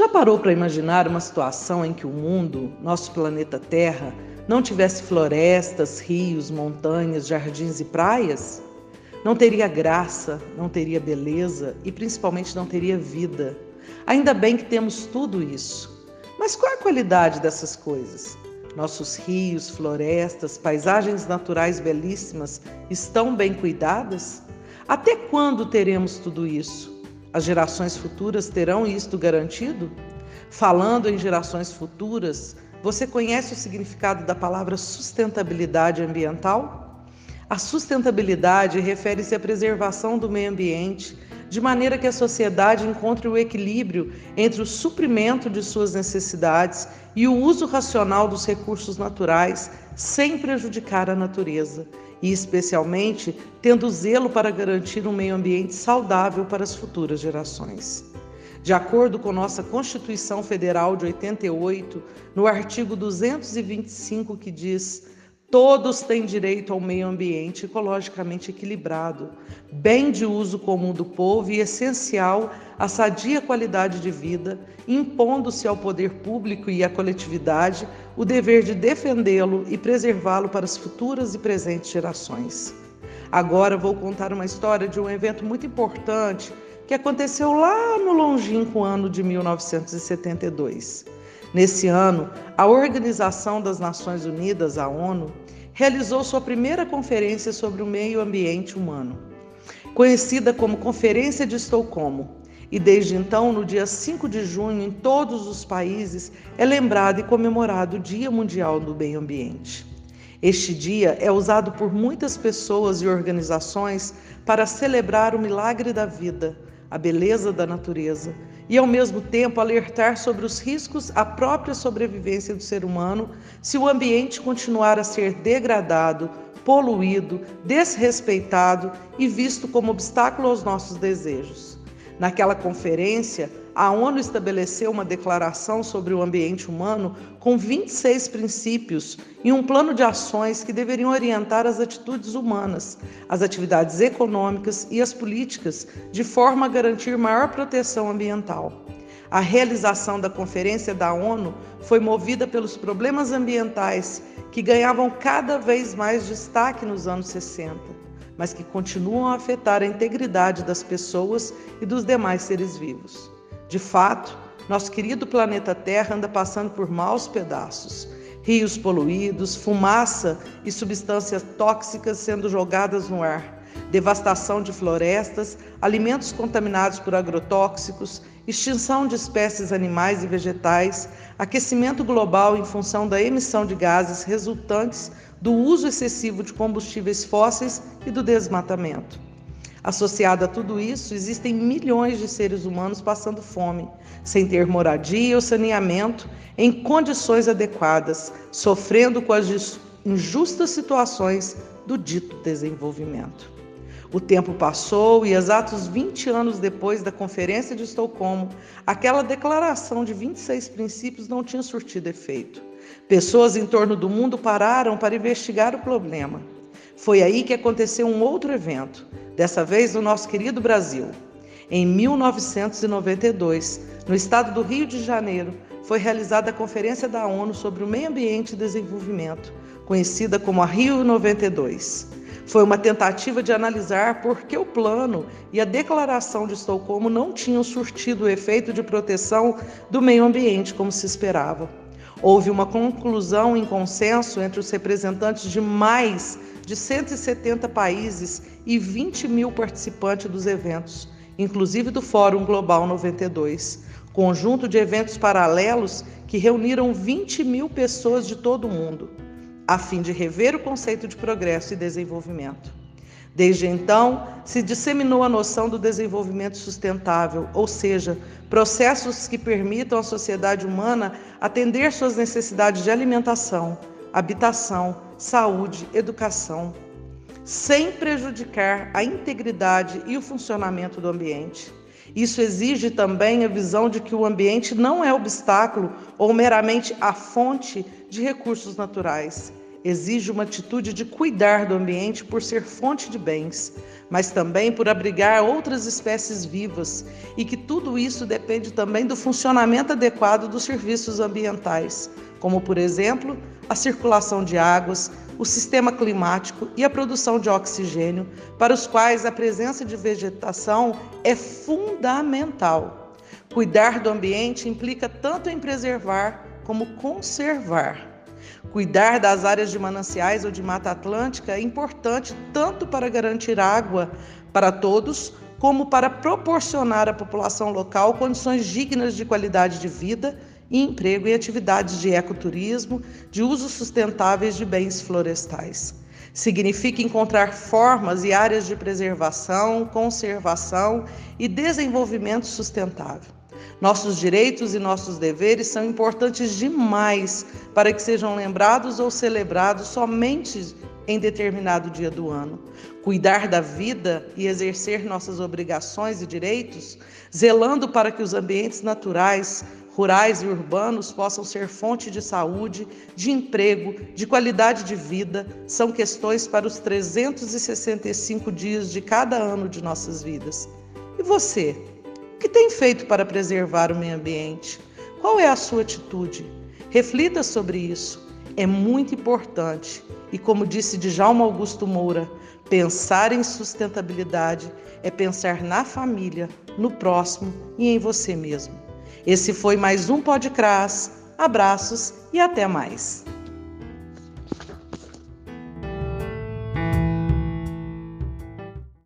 Já parou para imaginar uma situação em que o mundo, nosso planeta Terra, não tivesse florestas, rios, montanhas, jardins e praias? Não teria graça, não teria beleza e principalmente não teria vida. Ainda bem que temos tudo isso. Mas qual é a qualidade dessas coisas? Nossos rios, florestas, paisagens naturais belíssimas estão bem cuidadas? Até quando teremos tudo isso? As gerações futuras terão isto garantido? Falando em gerações futuras, você conhece o significado da palavra sustentabilidade ambiental? A sustentabilidade refere-se à preservação do meio ambiente de maneira que a sociedade encontre o equilíbrio entre o suprimento de suas necessidades e o uso racional dos recursos naturais, sem prejudicar a natureza, e especialmente tendo zelo para garantir um meio ambiente saudável para as futuras gerações. De acordo com nossa Constituição Federal de 88, no artigo 225, que diz Todos têm direito ao meio ambiente ecologicamente equilibrado, bem de uso comum do povo e essencial à sadia qualidade de vida, impondo-se ao poder público e à coletividade o dever de defendê-lo e preservá-lo para as futuras e presentes gerações. Agora vou contar uma história de um evento muito importante que aconteceu lá no longínquo ano de 1972. Nesse ano, a Organização das Nações Unidas, a ONU, realizou sua primeira conferência sobre o meio ambiente humano, conhecida como Conferência de Estocolmo. E desde então, no dia 5 de junho, em todos os países, é lembrado e comemorado o Dia Mundial do Meio Ambiente. Este dia é usado por muitas pessoas e organizações para celebrar o milagre da vida, a beleza da natureza e, ao mesmo tempo, alertar sobre os riscos à própria sobrevivência do ser humano se o ambiente continuar a ser degradado, poluído, desrespeitado e visto como obstáculo aos nossos desejos. Naquela conferência, a ONU estabeleceu uma declaração sobre o ambiente humano com 26 princípios e um plano de ações que deveriam orientar as atitudes humanas, as atividades econômicas e as políticas, de forma a garantir maior proteção ambiental. A realização da Conferência da ONU foi movida pelos problemas ambientais que ganhavam cada vez mais destaque nos anos 60 mas que continuam a afetar a integridade das pessoas e dos demais seres vivos. De fato, nosso querido planeta Terra anda passando por maus pedaços. Rios poluídos, fumaça e substâncias tóxicas sendo jogadas no ar, devastação de florestas, alimentos contaminados por agrotóxicos, extinção de espécies animais e vegetais, aquecimento global em função da emissão de gases resultantes do uso excessivo de combustíveis fósseis e do desmatamento. Associado a tudo isso, existem milhões de seres humanos passando fome, sem ter moradia ou saneamento em condições adequadas, sofrendo com as injustas situações do dito desenvolvimento. O tempo passou e, exatos 20 anos depois da Conferência de Estocolmo, aquela declaração de 26 princípios não tinha surtido efeito. Pessoas em torno do mundo pararam para investigar o problema. Foi aí que aconteceu um outro evento, dessa vez no nosso querido Brasil. Em 1992, no estado do Rio de Janeiro, foi realizada a Conferência da ONU sobre o Meio Ambiente e Desenvolvimento, conhecida como a Rio 92. Foi uma tentativa de analisar por que o plano e a declaração de Estocolmo não tinham surtido o efeito de proteção do meio ambiente como se esperava. Houve uma conclusão em consenso entre os representantes de mais de 170 países e 20 mil participantes dos eventos, inclusive do Fórum Global 92, conjunto de eventos paralelos que reuniram 20 mil pessoas de todo o mundo, a fim de rever o conceito de progresso e desenvolvimento. Desde então, se disseminou a noção do desenvolvimento sustentável, ou seja, processos que permitam à sociedade humana atender suas necessidades de alimentação, habitação, saúde, educação, sem prejudicar a integridade e o funcionamento do ambiente. Isso exige também a visão de que o ambiente não é obstáculo ou meramente a fonte de recursos naturais exige uma atitude de cuidar do ambiente por ser fonte de bens, mas também por abrigar outras espécies vivas e que tudo isso depende também do funcionamento adequado dos serviços ambientais, como, por exemplo, a circulação de águas, o sistema climático e a produção de oxigênio, para os quais a presença de vegetação é fundamental. Cuidar do ambiente implica tanto em preservar como conservar. Cuidar das áreas de mananciais ou de mata atlântica é importante tanto para garantir água para todos, como para proporcionar à população local condições dignas de qualidade de vida e emprego em atividades de ecoturismo, de usos sustentáveis de bens florestais. Significa encontrar formas e áreas de preservação, conservação e desenvolvimento sustentável. Nossos direitos e nossos deveres são importantes demais para que sejam lembrados ou celebrados somente em determinado dia do ano. Cuidar da vida e exercer nossas obrigações e direitos, zelando para que os ambientes naturais, rurais e urbanos possam ser fonte de saúde, de emprego, de qualidade de vida, são questões para os 365 dias de cada ano de nossas vidas. E você? Que tem feito para preservar o meio ambiente? Qual é a sua atitude? Reflita sobre isso. É muito importante. E como disse Djalma Augusto Moura, pensar em sustentabilidade é pensar na família, no próximo e em você mesmo. Esse foi mais um Podcras. Abraços e até mais.